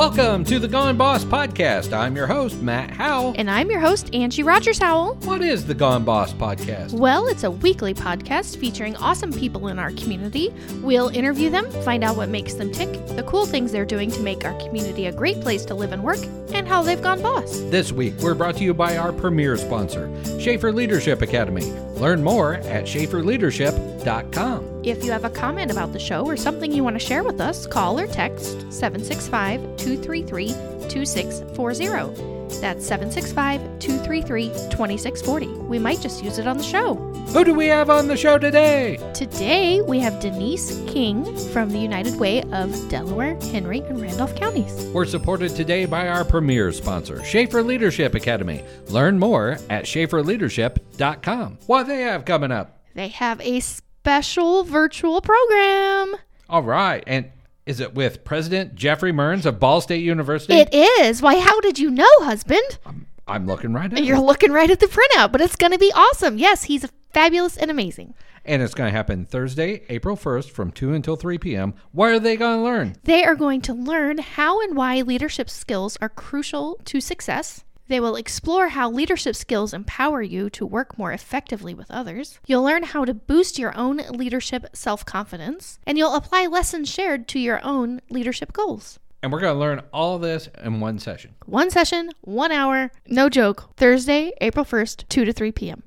Welcome to the Gone Boss podcast. I'm your host, Matt Howell. And I'm your host, Angie Rogers Howell. What is the Gone Boss podcast? Well, it's a weekly podcast featuring awesome people in our community. We'll interview them, find out what makes them tick, the cool things they're doing to make our community a great place to live and work, and how they've gone boss. This week, we're brought to you by our premier sponsor, Schaefer Leadership Academy. Learn more at schaeferleadership.com. If you have a comment about the show or something you want to share with us, call or text 765 233 2640. That's 765 233 2640. We might just use it on the show. Who do we have on the show today? Today, we have Denise King from the United Way of Delaware, Henry, and Randolph counties. We're supported today by our premier sponsor, Schaefer Leadership Academy. Learn more at schaeferleadership.com. What they have coming up? They have a special virtual program. All right. And is it with President Geoffrey Mearns of Ball State University? It is. Why, how did you know, husband? I'm looking right at it. You're it. looking right at the printout, but it's going to be awesome. Yes, he's fabulous and amazing. And it's going to happen Thursday, April 1st from 2 until 3 p.m. What are they going to learn? They are going to learn how and why leadership skills are crucial to success. They will explore how leadership skills empower you to work more effectively with others. You'll learn how to boost your own leadership self confidence, and you'll apply lessons shared to your own leadership goals. And we're going to learn all this in one session. One session, one hour, no joke, Thursday, April 1st, 2 to 3 p.m.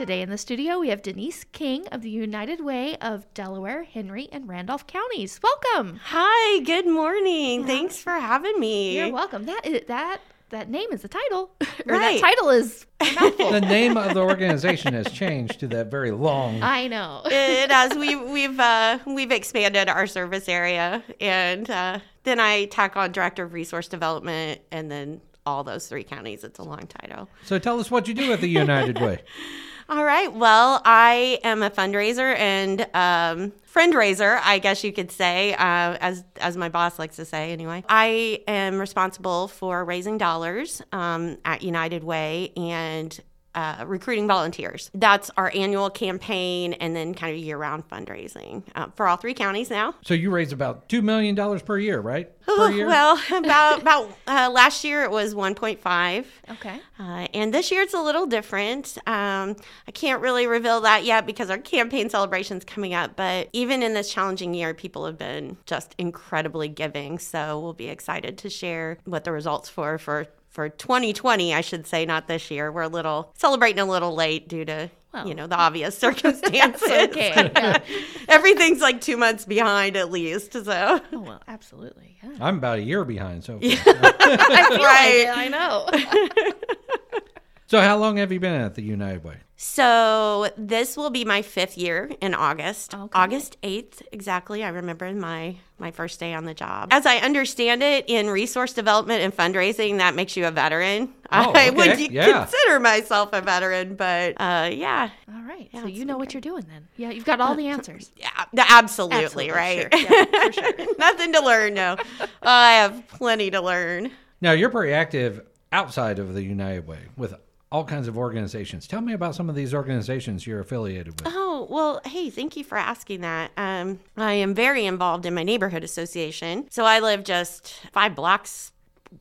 Today in the studio, we have Denise King of the United Way of Delaware, Henry, and Randolph counties. Welcome. Hi, good morning. Thanks for having me. You're welcome. That is that that name is the title, or Right. that title is mouthful. The name of the organization has changed to that very long. I know. It has we we've uh, we've expanded our service area, and uh, then I tack on director of resource development, and then all those three counties. It's a long title. So tell us what you do at the United Way. All right. Well, I am a fundraiser and um, friend raiser, I guess you could say, uh, as as my boss likes to say. Anyway, I am responsible for raising dollars um, at United Way and. Uh, recruiting volunteers. That's our annual campaign and then kind of year round fundraising uh, for all three counties now. So you raise about $2 million per year, right? Per year? Well, about, about uh, last year it was 1.5. Okay. Uh, and this year it's a little different. Um, I can't really reveal that yet because our campaign celebration's coming up. But even in this challenging year, people have been just incredibly giving. So we'll be excited to share what the results for for for 2020, I should say, not this year. We're a little celebrating a little late due to Well, you know the obvious circumstances. okay. Yeah. Everything's like two months behind at least. So Oh, well, absolutely. Yeah. I'm about a year behind. So, I feel Right. like it, I know. So how long have you been at the United Way? So this will be my fifth year in August. Okay. August 8th, exactly. I remember my my first day on the job. As I understand it, in resource development and fundraising, that makes you a veteran. Oh, I would Yeah. consider myself a veteran, but uh, yeah, all right. Yeah, so you it's know what you're doing then. Yeah, you've got all the answers. yeah, absolutely, Absolutely, right. sure. Yeah, for sure. Nothing to learn. No, I have plenty to learn. Now, you're pretty active outside of the United Way with all kinds of organizations. Tell me about some of these organizations you're affiliated with. Oh, well, hey, thank you for asking that. Um, I am very involved in my neighborhood association. So I live just five blocks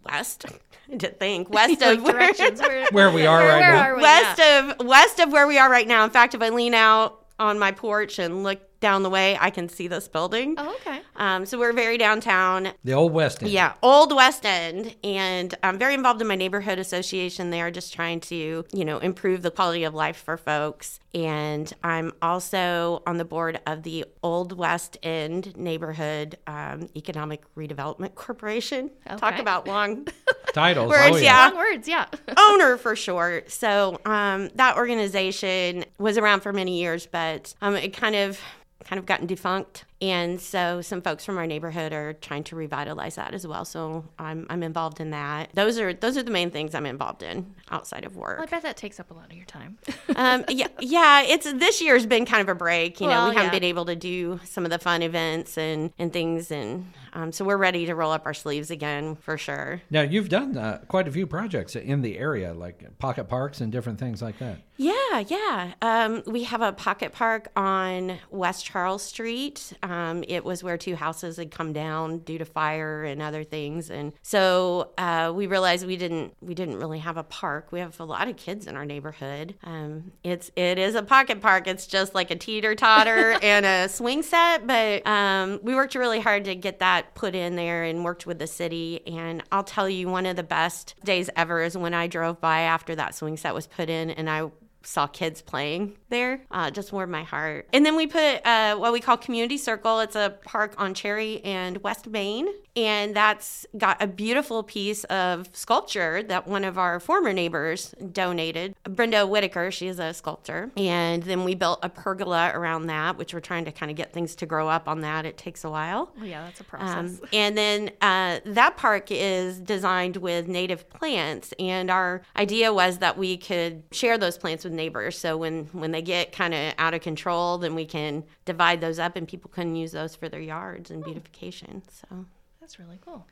west, to think, west of where, directions. Where, Where we are right where now. Are we? west Yeah. of west of where we are right now. In fact, if I lean out on my porch and look down the way, I can see this building. Oh, okay. Um, so we're very downtown. The Old West End. Yeah, Old West End, and I'm very involved in my neighborhood association there, just trying to, you know, improve the quality of life for folks. And I'm also on the board of the Old West End Neighborhood um, Economic Redevelopment Corporation. Talk about long Titles. Words, oh, yeah. Long words. Yeah. owner for short. So um, that organization was around for many years, but um, it kind of kind of gotten defunct. And so some folks from our neighborhood are trying to revitalize that as well. So I'm, I'm involved in that. Those are those are the main things I'm involved in outside of work. Well, I bet that takes up a lot of your time. um, yeah, yeah. It's this year's been kind of a break. You know, Well, we haven't been able to do some of the fun events and and things, and um, so we're ready to roll up our sleeves again for sure. Now, you've done uh, quite a few projects in the area, like pocket parks and different things like that. Yeah, yeah. Um, we have a pocket park on West Charles Street. Um, it was where two houses had come down due to fire and other things, and so uh, we realized we didn't we didn't really have a park. We have a lot of kids in our neighborhood. Um, it's it is a pocket park. It's just like a teeter totter and a swing set, but um, we worked really hard to get that put in there and worked with the city. And I'll tell you, one of the best days ever is when I drove by after that swing set was put in, and I saw kids playing there. Uh, just warmed my heart. And then we put uh, what we call Community Circle. It's a park on Cherry and West Main. And that's got a beautiful piece of sculpture that one of our former neighbors donated. Brenda Whitaker, she is a sculptor. And then we built a pergola around that, which we're trying to kind of get things to grow up on that. It takes a while. Well, yeah, that's a process. Um, and then uh, that park is designed with native plants, and our idea was that we could share those plants with neighbors. So when when they get kind of out of control, then we can divide those up, and people can use those for their yards and beautification. So That's really cool.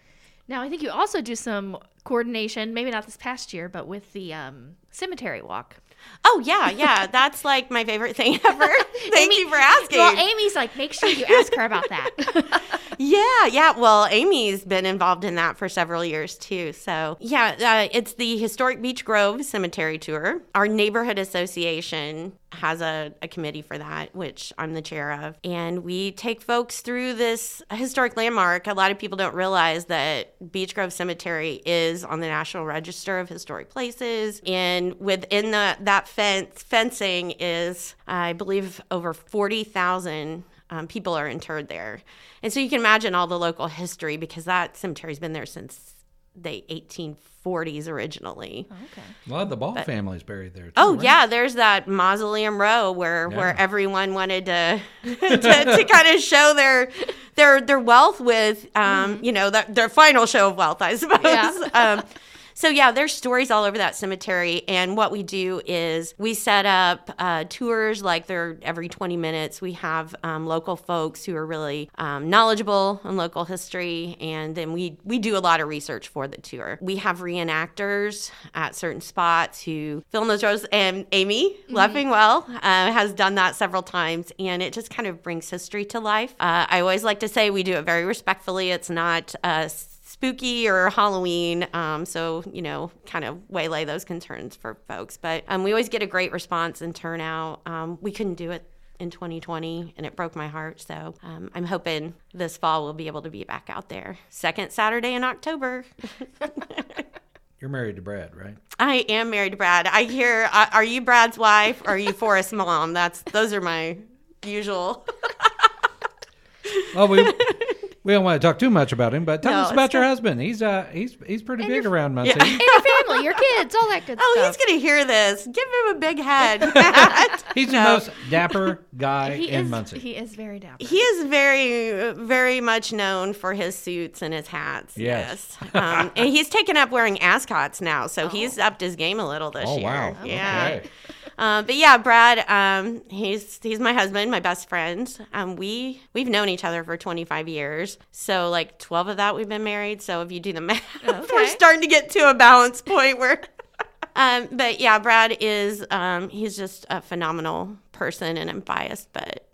Now, I think you also do some coordination, maybe not this past year, but with the um, cemetery walk. Oh yeah, yeah, that's like my favorite thing ever. Thank Amy- you for asking. Well, Amy's like, make sure you ask her about that. Yeah, yeah. Well, Amy's been involved in that for several years too. So, yeah, uh, it's the Historic Beech Grove Cemetery Tour. Our neighborhood association has a, a committee for that, which I'm the chair of. And we take folks through this historic landmark. A lot of people don't realize that Beech Grove Cemetery is on the National Register of Historic Places. And within the, that fence, fencing is, I believe, over 40,000 um, people are interred there. And so you can imagine all the local history because that cemetery's been there since the 1840s originally. okay. A lot of the Ball family's buried there. Too, Oh right? yeah, there's that mausoleum row where Yeah. where everyone wanted to to, to kind of show their their their wealth with um you know that their final show of wealth I suppose. Yeah. um, so yeah, there's stories all over that cemetery, and what we do is we set up uh, tours like they're every 20 minutes. We have um, local folks who are really um, knowledgeable in local history, and then we we do a lot of research for the tour. We have reenactors at certain spots who fill in those rows, and Amy Laughing Well uh, has done that several times, and it just kind of brings history to life. Uh, I always like to say we do it very respectfully. It's not uh, spooky or Halloween. Um, so, you know, kind of waylay those concerns for folks. But um, we always get a great response and turnout. Um, we couldn't do it in 2020 and it broke my heart. So um, I'm hoping this fall we'll be able to be back out there. Second Saturday in October. You're married to Brad, right? I am married to Brad. I hear, uh, are you Brad's wife? Or are you Forrest's mom? That's those are my usual. Well, we we don't want to talk too much about him, but tell No, us about your fine. husband. He's uh he's he's pretty And big your- around Muncie. And your family, your kids, all that good Oh, stuff. Oh, he's gonna hear this. Give him a big head. He's the No. most dapper guy he in is, Muncie. he is very dapper. He is very, very much known for his suits and his hats. Yes. Yes. Um, and he's taken up wearing ascots now, so he's upped his game a little this oh year. wow. Yeah. Okay. Um, but yeah, Brad, um, he's he's my husband, my best friend. Um, we we've known each other for 25 years, so like 12 of that we've been married. So if you do the math, we're starting to get to a balance point where. Um, but yeah, Brad is um, he's just a phenomenal person, and I'm biased, but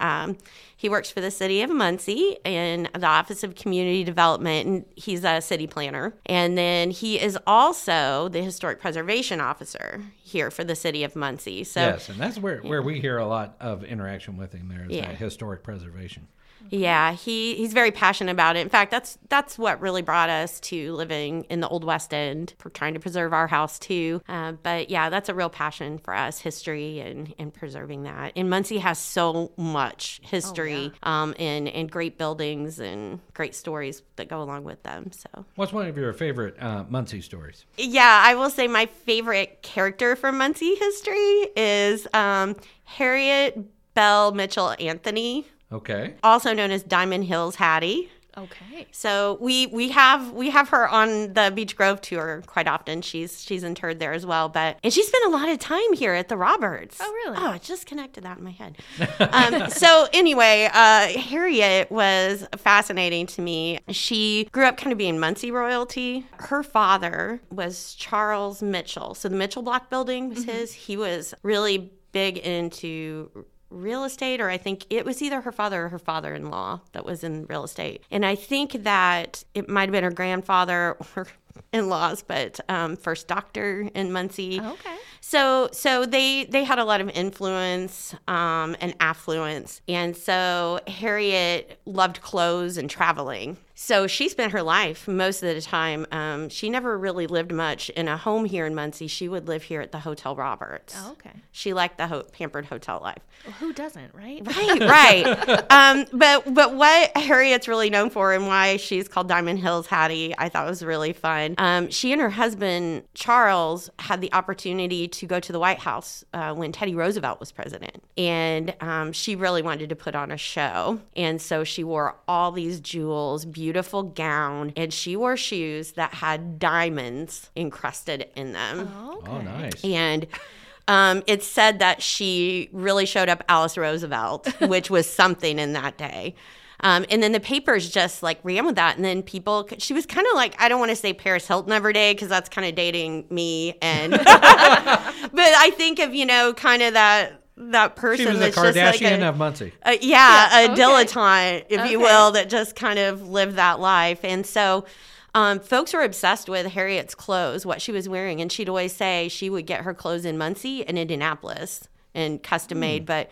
um, he works for the city of Muncie in the Office of Community Development, and he's a city planner. And then he is also the historic preservation officer here for the city of Muncie. So Yes, and that's where, where we hear a lot of interaction with him. There is Yeah. that historic preservation. Yeah, he he's very passionate about it. In fact, that's that's what really brought us to living in the Old West End, for trying to preserve our house too. Uh, but yeah, that's a real passion for us, history and and preserving that. And Muncie has so much history, um, and and great buildings and great stories that go along with them. So What's one of your favorite uh, Muncie stories? yeah, I will say my favorite character from Muncie history is um, Harriet Bell Mitchell Anthony, Okay. also known as Diamond Heels Hattie. Okay. So we we have we have her on the Beech Grove tour quite often. She's she's interred there as well. But and she spent a lot of time here at the Roberts. Oh, really? Oh, I just connected that in my head. um, so anyway, uh, Harriet was fascinating to me. She grew up kind of being Muncie royalty. Her father was Charles Mitchell. So the Mitchell Block building was his. He was really big into real estate, or I think it was either her father or her father in law that was in real estate. And I think that it might have been her grandfather or in laws, but um, first doctor in Muncie. Okay. So so they they had a lot of influence um, and affluence, and so Harriet loved clothes and traveling. So she spent her life most of the time. Um, she never really lived much in a home here in Muncie. She would live here at the Hotel Roberts. Oh, okay. She liked the ho- pampered hotel life. Well, who doesn't, right? Right, right. um, but but what Harriet's really known for and why she's called Diamond Heels Hattie, I thought was really fun. Um, she and her husband Charles had the opportunity to go to the White House uh, when Teddy Roosevelt was president, and um, she really wanted to put on a show, and so she wore all these jewels, beautiful gown, and she wore shoes that had diamonds encrusted in them. Oh, okay. Oh, nice. And um, it's said that she really showed up Alice Roosevelt, which was something in that day. Um, and then the papers just like ran with that. And then people, she was kind of like, I don't want to say Paris Hilton every day because that's kind of dating me. And, but I think of, you know, kind of that. That person She was a that's just like Kardashian a, of Muncie. uh, yeah, Yeah, a okay. dilettante, if you will, that just kind of lived that life. And so um, folks were obsessed with Harriet's clothes, what she was wearing. And she'd always say she would get her clothes in Muncie and Indianapolis and custom made. But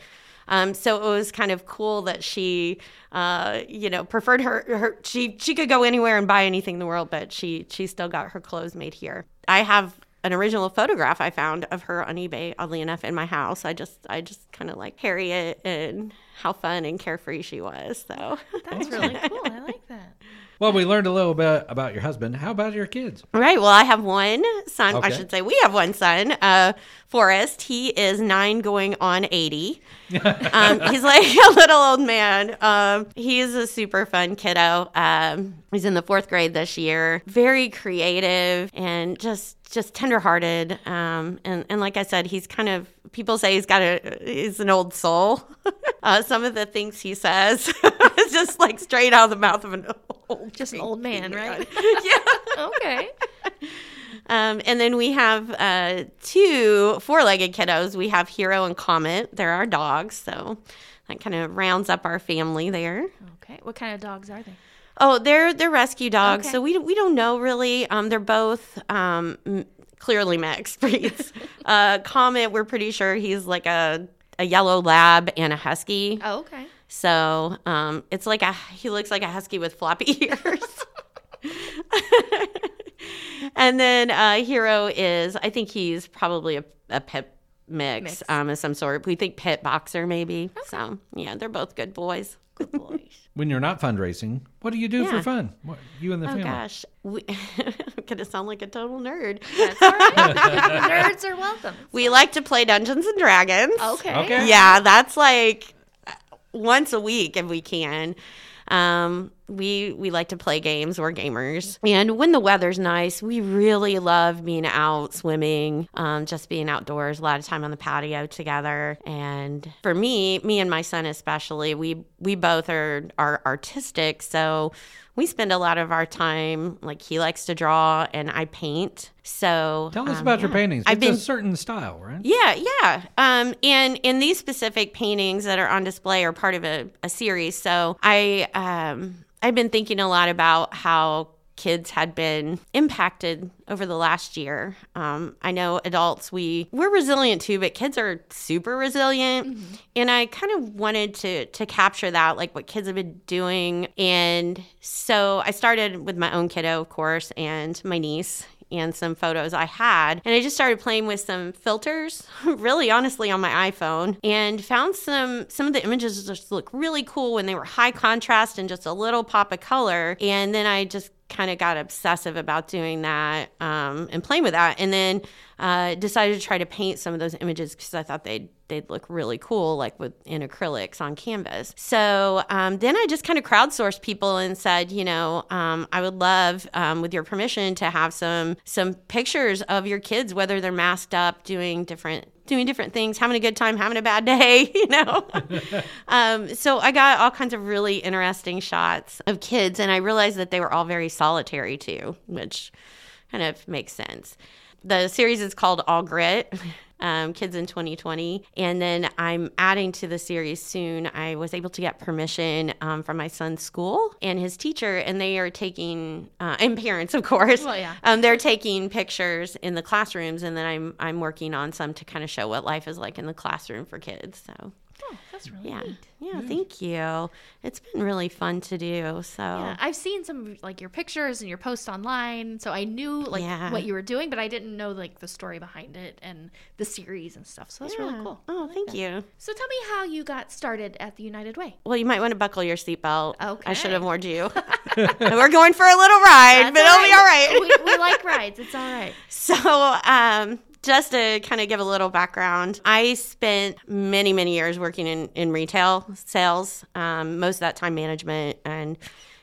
um, so it was kind of cool that she, uh, you know, preferred her, her. She she could go anywhere and buy anything in the world, but she she still got her clothes made here. I have an original photograph I found of her on eBay, oddly enough, in my house. I just I just kind of like Harriet and how fun and carefree she was. So That's really cool. I like that. Well, we learned a little bit about your husband. How about your kids? Right. Well, I have one son. I should say we have one son, uh, Forrest. He is nine going on 80. um, he's like a little old man. Um, he's a super fun kiddo. Um, he's in the fourth grade this year. Very creative and just just tenderhearted. Um, and, and like I said, he's kind of people say he's got a he's an old soul. uh, some of the things he says just like straight out of the mouth of an old Just an old man, right? yeah. Okay. Um, and then we have uh, two four legged kiddos. We have Hero and Comet. They're our dogs. So that kind of rounds up our family there. Okay. What kind of dogs are they? Oh, they're they're rescue dogs. Okay. So we we don't know really. Um, they're both um, m- clearly mixed breeds. uh, Comet, we're pretty sure he's like a a yellow lab and a husky. Oh, okay. So um, it's like a he looks like a husky with floppy ears. and then uh, Hero is I think he's probably a, a pit mix, Mix. Um, of some sort. We think pit boxer maybe. So yeah, they're both good boys. Good boys. When you're not fundraising, what do you do for fun? What, you and the Oh family. Oh gosh, we, I'm gonna sound like a total nerd. That's all right. Nerds are welcome. We like to play Dungeons and Dragons. Okay. Okay. Yeah, that's like once a week if we can. Um, we we like to play games. We're gamers, and when the weather's nice, we really love being out swimming, um, just being outdoors. A lot of time on the patio together. And for me, me and my son especially, we we both are are artistic, so we spend a lot of our time like he likes to draw and I paint. So Tell us um, about your paintings. I've it's been a certain style, right? yeah, yeah. Um, and and these specific paintings that are on display are part of a, a series. So I um, I've been thinking a lot about how kids had been impacted over the last year. Um, I know adults we we're resilient too, but kids are super resilient. And I kind of wanted to to capture that, like what kids have been doing. And so I started with my own kiddo, of course, and my niece and some photos I had. And I just started playing with some filters, really honestly on my iPhone, and found some some of the images just look really cool when they were high contrast and just a little pop of color. And then I just kind of got obsessive about doing that um, and playing with that. And then uh, decided to try to paint some of those images because I thought they'd they'd look really cool, like with in acrylics on canvas. So um, then I just kind of crowdsourced people and said, you know, um, I would love, um, with your permission, to have some some pictures of your kids, whether they're masked up, doing different doing different things, having a good time, having a bad day, you know. um, so I got all kinds of really interesting shots of kids, and I realized that they were all very solitary too, which kind of makes sense. The series is called All Grit. Um, kids in 2020. And then I'm adding to the series soon. I was able to get permission um, from my son's school and his teacher, and they are taking, uh, and parents, of course. Well, yeah. Um, they're taking pictures in the classrooms, and then I'm I'm working on some to kind of show what life is like in the classroom for kids. So Oh, that's really yeah, neat. yeah. Thank you. It's been really fun to do. So Yeah, I've seen some of, like your pictures and your posts online, so I knew like Yeah. what you were doing, but I didn't know like the story behind it and the series and stuff. So that's really cool. Oh, thank you. So tell me how you got started at the United Way. Well, you might want to buckle your seatbelt. Okay, I should have warned you. We're going for a little ride, but it'll be all right. we, we like rides. It's all right. So, um, just to kind of give a little background, I spent many, many years working in, in retail sales, um, most of that time management, and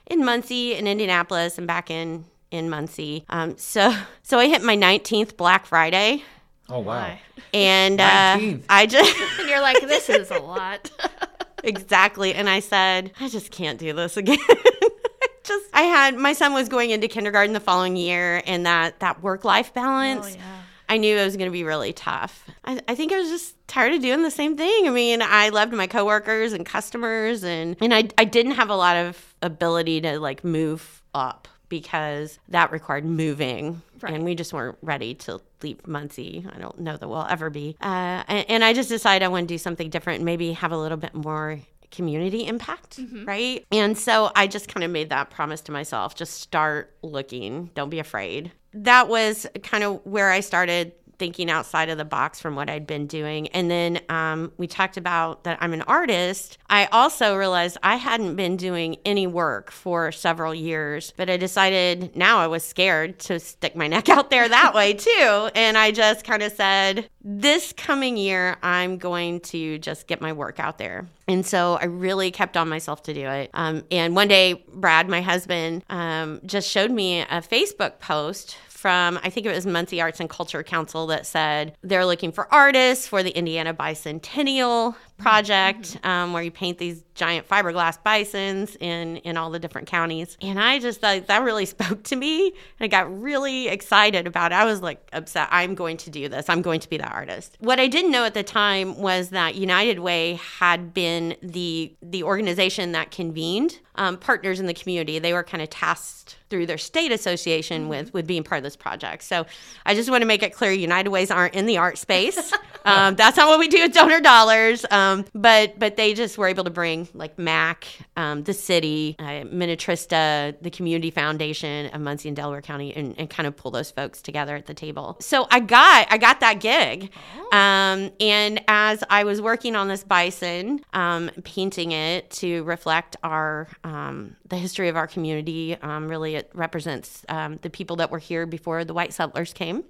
in Muncie, in Indianapolis, and back in in Muncie. Um, so, so I hit my 19th Black Friday, Oh wow. And uh, I just And you're like, this is a lot. exactly, and I said, I just can't do this again. just I had my son was going into kindergarten the following year, and that that work life balance. oh yeah. I knew it was going to be really tough. I, I think I was just tired of doing the same thing. I mean, I loved my coworkers and customers, and and I I didn't have a lot of ability to like move up because that required moving, Right. and we just weren't ready to leave Muncie. I don't know that we'll ever be. Uh, and, and I just decided I want to do something different, maybe have a little bit more community impact, right? And so I just kind of made that promise to myself just start looking, don't be afraid. That was kind of where I started thinking outside of the box from what I'd been doing. And then um, we talked about that I'm an artist. I also realized I hadn't been doing any work for several years, but I decided now I was scared to stick my neck out there that way too. And I just kind of said, this coming year, I'm going to just get my work out there. And so I really kept on myself to do it. Um, and one day, Brad, my husband, um, just showed me a Facebook post from I think it was Muncie Arts and Culture Council that said they're looking for artists for the Indiana Bicentennial project, um, where you paint these giant fiberglass bisons in in all the different counties. And I just thought that really spoke to me, and I got really excited about it. I was like upset. I'm going to do this. I'm going to be that artist. What I didn't know at the time was that United Way had been the the organization that convened um, partners in the community. They were kind of tasked through their state association with with being part of this project. So I just want to make it clear: United Ways aren't in the art space. um, that's not what we do with donor dollars. Um, but but they just were able to bring like MAC, um, the city, uh, Minnetrista, the Community Foundation of Muncie and Delaware County, and, and kind of pull those folks together at the table. So I got I got that gig, um, and as I was working on this bison, um, painting it to reflect our um, the history of our community. Um, really, it represents um, the people that were here before the white settlers came.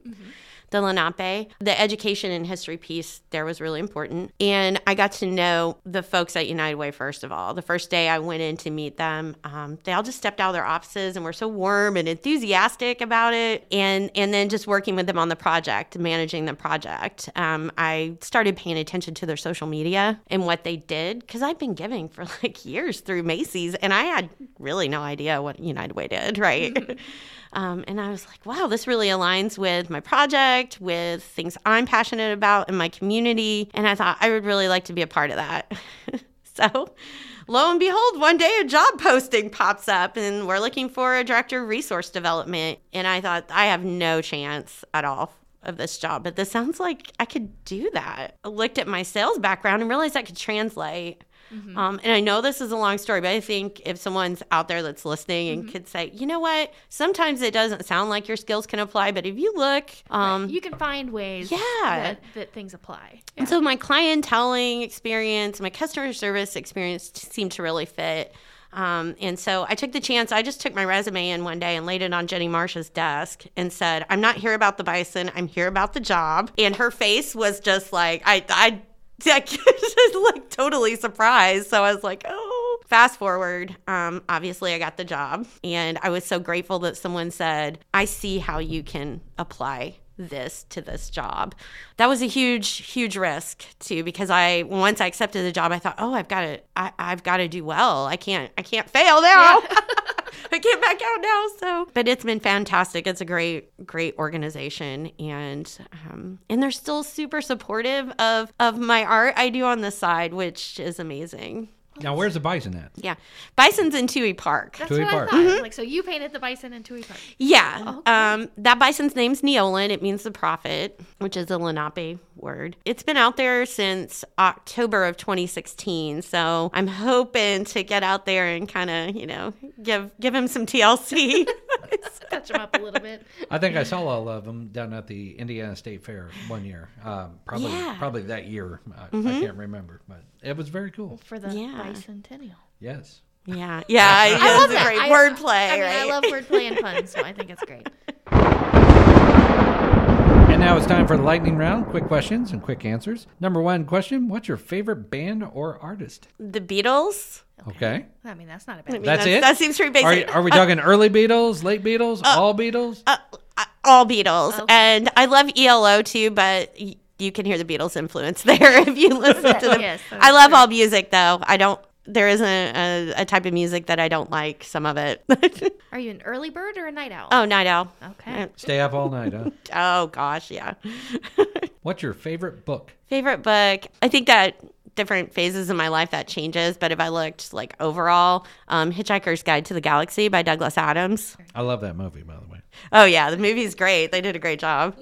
The Lenape, the education and history piece there was really important. And I got to know the folks at United Way, first of all. The first day I went in to meet them, um, they all just stepped out of their offices and were so warm and enthusiastic about it. And, and then just working with them on the project, managing the project, um, I started paying attention to their social media and what they did because I've been giving for like years through Macy's and I had really no idea what United Way did, right? Um, and I was like, wow, this really aligns with my project, with things I'm passionate about in my community. And I thought I would really like to be a part of that. so, lo and behold, one day a job posting pops up and we're looking for a director of resource development. And I thought, I have no chance at all of this job, but this sounds like I could do that. I looked at my sales background and realized I could translate. Um, and I know this is a long story, but I think if someone's out there that's listening and could say, you know what, sometimes it doesn't sound like your skills can apply, but if you look, um, you can find ways Yeah. that, that things apply. and so my clienteling experience, my customer service experience seemed to really fit. Um, and so I took the chance. I just took my resume in one day and laid it on Jenny Marsh's desk and said, I'm not here about the bison. I'm here about the job. And her face was just like, I, I, just like totally surprised. So I was like, oh. Fast forward, um, obviously I got the job, and I was so grateful that someone said, "I see how you can apply this to this job. That was a huge, huge risk too, because I once I accepted the job, I thought, oh, I've got to, I, I've got to do well. I can't, I can't fail now. I can't back out now. So, but it's been fantastic. It's a great, great organization, and um, and they're still super supportive of of my art I do on the side, which is amazing. Now, where's the bison at? Yeah, bison's in Tuhey Park. That's Tuhey what Park. I thought. Like, so you painted the bison in Tuhey Park. Yeah. Oh, okay. Um, that bison's name's Neolin. It means the prophet, which is a Lenape word. It's been out there since October of 2016. So I'm hoping to get out there and kind of, you know, give give him some TLC. Touch him up a little bit. I think I saw all of them down at the Indiana State Fair one year. Um, probably, Yeah. probably that year. I, I can't remember, but it was very cool. For the Yeah. Bicentennial. Yes. yeah. Yeah. I love a that. great I- wordplay, I mean, right? I love wordplay and puns, so I think it's great. And now it's time for the lightning round. Quick questions and quick answers. Number one question: What's your favorite band or artist? the Beatles. Okay. I mean, that's not a bad. mean, That's that's- it? That seems pretty basic. are we talking early Beatles, late Beatles, all Beatles? Uh, uh, all Beatles. Okay. And I love ELO too, but y- you can hear the Beatles influence there if you listen to them. Yes, I love true. all music though. I don't. There isn't a, a type of music that I don't like. Some of it. Are you an early bird or a night owl? oh, Night Owl. Okay. Stay up all night, huh? Oh gosh, yeah. What's your favorite book? Favorite book? I think that different phases in my life that changes. But if I looked like overall, um, Hitchhiker's Guide to the Galaxy by Douglas Adams. I love that movie, by the way. Oh yeah, the movie's great. They did a great job.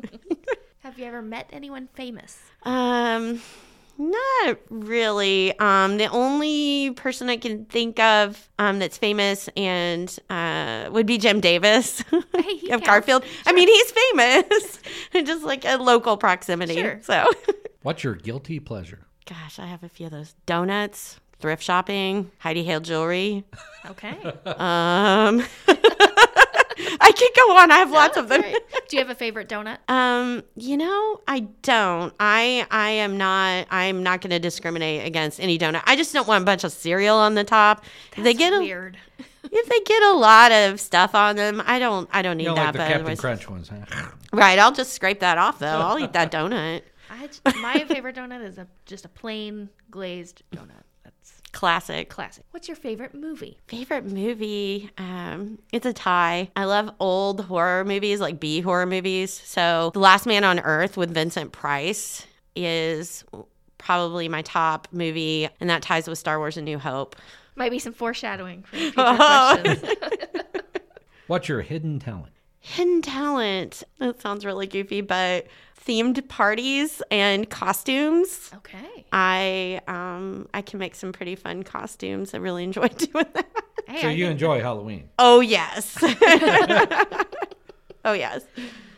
Have you ever met anyone famous? Um, not really. Um, the only person I can think of um, that's famous and uh, would be Jim Davis Hey, of counts. Garfield. I mean, he's famous, just like a local proximity. Sure. So, What's your guilty pleasure? gosh, I have a few of those donuts, thrift shopping, Heidi Hale jewelry. Okay. Um, I could go on. I have lots of them. Great. Do you have a favorite donut? Um, you know, I don't. I I am not. I'm not going to discriminate against any donut. I just don't want a bunch of cereal on the top. if they That's get a, weird. if they get a lot of stuff on them, I don't. I don't need You don't that. like the but Captain otherwise- Crunch ones, huh? right? I'll just scrape that off though. I'll eat that donut. I, my favorite donut is a just a plain glazed donut. That's Classic. classic. What's your favorite movie? Favorite movie? Um, it's a tie. I love old horror movies, like B horror movies. So, The Last Man on Earth with Vincent Price is probably my top movie, and that ties with Star Wars: A New Hope. Might be some foreshadowing for future Oh. questions. What's your hidden talent? Hidden talent. That sounds really goofy, but themed parties and costumes. okay. I um I can make some pretty fun costumes. I really enjoy doing that. Hey, So I you think- enjoy Halloween? Oh yes. oh yes.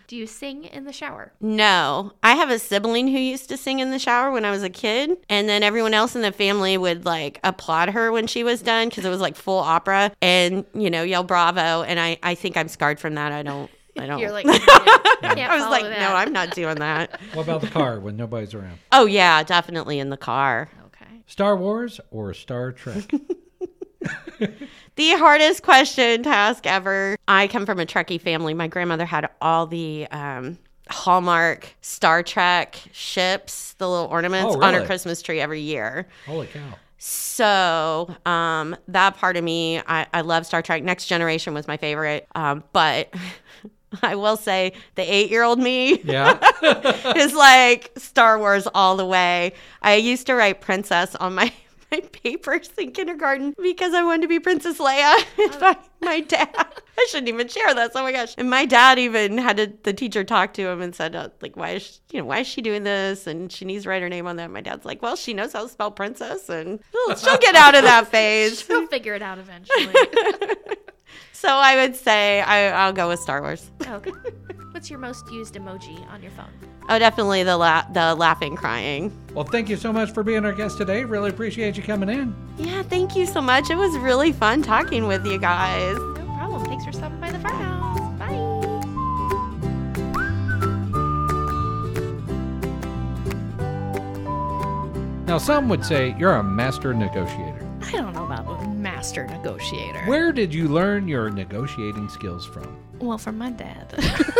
Do you sing in the shower? No, I have a sibling who used to sing in the shower when I was a kid, and then everyone else in the family would like applaud her when she was done because it was like full opera and you know yell bravo. And I I think I'm scarred from that. I don't. I don't. You're like, can't, can't I was like, that. no, I'm not doing that. What about the car when nobody's around? Oh yeah, definitely in the car. Okay. Star Wars or Star Trek? The hardest question to ask ever. I come from a Trekkie family. My grandmother had all the um, Hallmark Star Trek ships, the little ornaments Oh, on her? Christmas tree every year. Holy cow! So um, that part of me, I, I love Star Trek. Next Generation was my favorite, um, but I will say the eight-year-old me Yeah. is like Star Wars all the way. I used to write princess on my. My papers in kindergarten because I wanted to be Princess Leia. And my, my dad, I shouldn't even share this. Oh my gosh! And my dad even had to, the teacher talk to him and said, uh, like, why is she, you know why is she doing this? And she needs to write her name on that. My dad's like, well, she knows how to spell princess, and she'll- she'll get out of that phase. We'll figure it out eventually. So I would say I, I'll go with Star Wars. okay. What's your most used emoji on your phone? Oh, definitely the la- the laughing, crying. Well, thank you so much for being our guest today. Really appreciate you coming in. Yeah, thank you so much. It was really fun talking with you guys. No problem. Thanks for stopping by the farmhouse. Bye. Now, some would say you're a master negotiator. I don't know about a master negotiator. Where did you learn your negotiating skills from? Well, from my dad.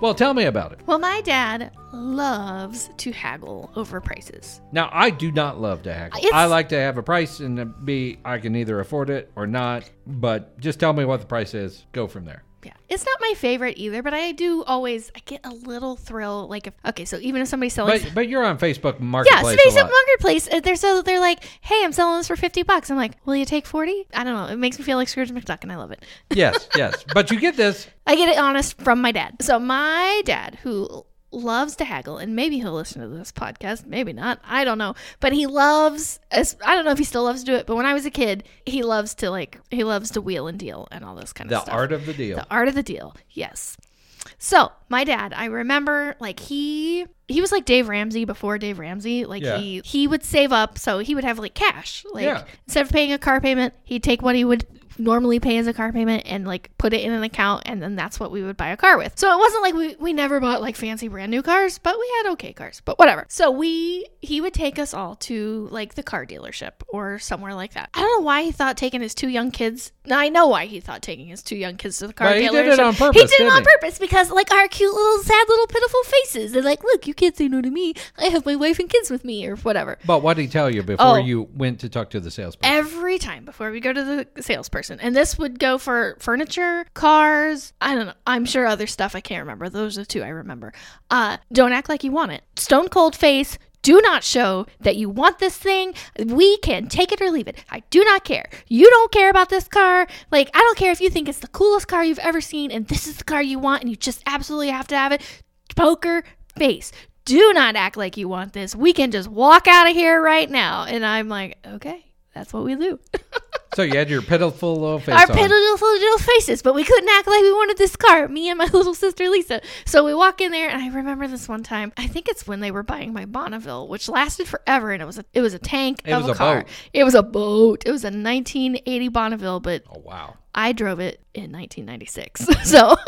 Well, tell me about it. well, my dad loves to haggle over prices. Now, I do not love to haggle. It's- I like to have a price and be I can either afford it or not. But just tell me what the price is. Go from there. Yeah. It's not my favorite either, but I do always I get a little thrill like if okay, so even if somebody's selling But but you're on Facebook Yeah, Marketplace Up lot. Marketplace. uh, They're so they're like, "Hey, I'm selling this for fifty bucks." I'm like, "Will you take 40? I don't know. It makes me feel like Scrooge McDuck, and I love it. yes, yes. But you get this. I get it honest from my dad. So my dad, who loves to haggle, and maybe he'll listen to this podcast, maybe not. I don't know, but he loves. as- I don't know if he still loves to do it, but when I was a kid, he loves to like he loves to wheel and deal and all this kind The of stuff. The art of the deal. The art of the deal. Yes. So my dad, I remember like he he was like Dave Ramsey before Dave Ramsey. Like Yeah. he he would save up, so he would have like cash. Like Yeah. instead of paying a car payment, he'd take what he would normally pay as a car payment and like put it in an account and then that's what we would buy a car with. So it wasn't like we, we never bought like fancy brand new cars, but we had okay cars. But whatever. So we he would take us all to like the car dealership or somewhere like that. I don't know why he thought taking his two young kids now I know why he thought taking his two young kids to the car Well, he did it on purpose. He did it on he? purpose because like our cute little sad little pitiful faces. They're like, look, you can't say no to me. I have my wife and kids with me or whatever. But what did he tell you before Oh. you went to talk to the salesperson? Every time before we go to the salesperson, and this would go for furniture, cars. I don't know. I'm sure other stuff I can't remember. Those are two I remember. Uh, don't act like you want it. Stone cold face. Do not show that you want this thing. We can take it or leave it. I do not care. You don't care about this car. Like, I don't care if you think it's the coolest car you've ever seen and this is the car you want and you just absolutely have to have it. Poker face. Do not act like you want this. We can just walk out of here right now. And I'm like, okay, that's what we do. so you had your pitiful little face Our on. pitiful little faces, but we couldn't act like we wanted this car, me and my little sister Lisa. So we walk in there, and I remember this one time. I think it's when they were buying my Bonneville, which lasted forever, and it was a it was a tank It of was a a car. boat. It was a boat. It was a 1980 Bonneville, but oh wow. I drove it in 1996. so.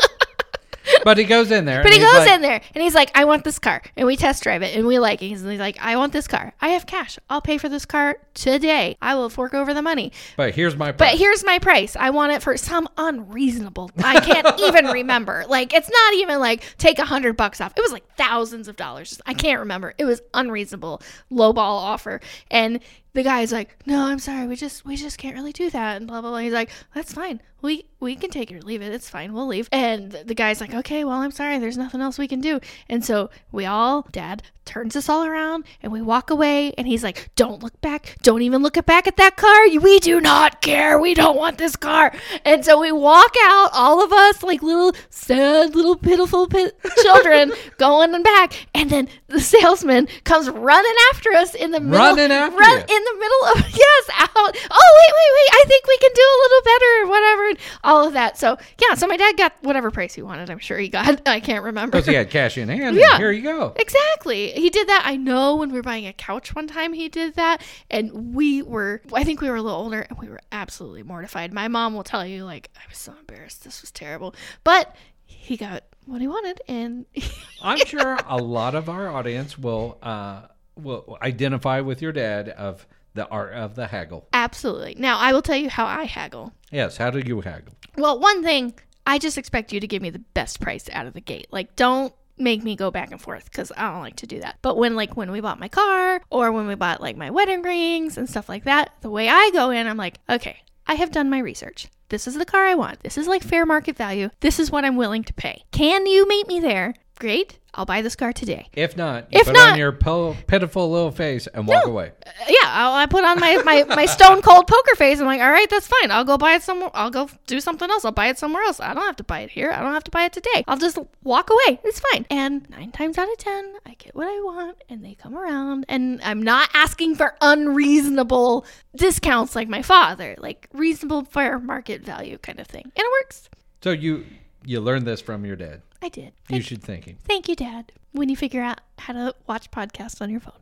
But he goes in there. But he goes like, in there and he's like, I want this car. And we test drive it and we like it. He's like, I want this car. I have cash. I'll pay for this car today. I will fork over the money. But here's my But price. here's my price. I want it for some unreasonable. I can't even remember. Like it's not even like take a hundred bucks off. It was like thousands of dollars. I can't remember. It was unreasonable, lowball offer. And the guy's like, "No, I'm sorry. We just we just can't really do that." And blah blah blah. He's like, "That's fine. We we can take it or leave it. It's fine. We'll leave." And the guy's like, "Okay, well, I'm sorry. There's nothing else we can do." And so we all, Dad turns us all around and we walk away. And he's like, "Don't look back. Don't even look back at that car. We do not care. We don't want this car." And so we walk out, all of us like little sad, little pitiful pit children, going and back. And then the salesman comes running after us in the middle, Running after run, you. in the middle of yes out oh wait wait wait i think we can do a little better or whatever and all of that so yeah so my dad got whatever price he wanted i'm sure he got i can't remember Because he had cash in hand. Yeah. Here you go. Exactly. He did that. I know when we were buying a couch one time, he did that. And we were, I think we were a little older and we were absolutely mortified. My mom will tell you, like, I was so embarrassed. This was terrible. But he got what he wanted. And I'm sure a lot of our audience will uh, will identify with your dad of the art of the haggle. absolutely. Now, I will tell you how I haggle. Yes. How do you haggle? Well, one thing, I just expect you to give me the best price out of the gate. Like, don't make me go back and forth because I don't like to do that. But when, like, when we bought my car or when we bought, like, my wedding rings and stuff like that, the way I go in, I'm like, okay, I have done my research. This is the car I want. This is like fair market value. This is what I'm willing to pay. Can you meet me there? Great. I'll buy this car today. If not, If put not- on your po- pitiful little face and walk No. away. Uh, yeah, I'll, I put on my, my, my stone cold poker face. I'm like, all right, that's fine. I'll go buy it somewhere. I'll go do something else. I'll buy it somewhere else. I don't have to buy it here. I don't have to buy it today. I'll just walk away. It's fine. And nine times out of ten, I get what I want, and they come around. And I'm not asking for unreasonable discounts like my father, like reasonable fair market value kind of thing. And it works. So you you learned this from your dad. I did. You should thank him. thank you, Dad. When you figure out how to watch podcasts on your phone.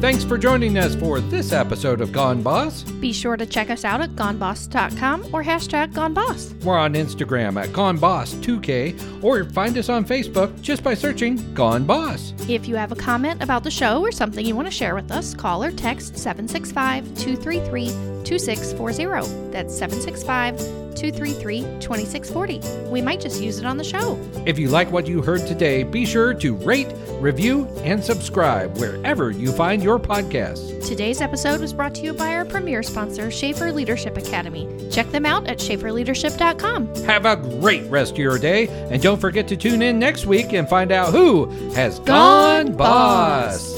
Thanks for joining us for this episode of Gone Boss. Be sure to check us out at goneboss.com or hashtag goneboss. We're on Instagram at GoneBoss2K or find us on Facebook just by searching Gone Boss. If you have a comment about the show or something you want to share with us, call or text 765 233 2640. That's 765 233 2640. We might just use it on the show. If you like what you heard today, be sure to rate, review, and subscribe wherever you find your podcasts. Today's episode was brought to you by our premier sponsor, Schaefer Leadership Academy. Check them out at schaeferleadership.com. Have a great rest of your day, and don't forget to tune in next week and find out who has gone, Gone boss. Boss.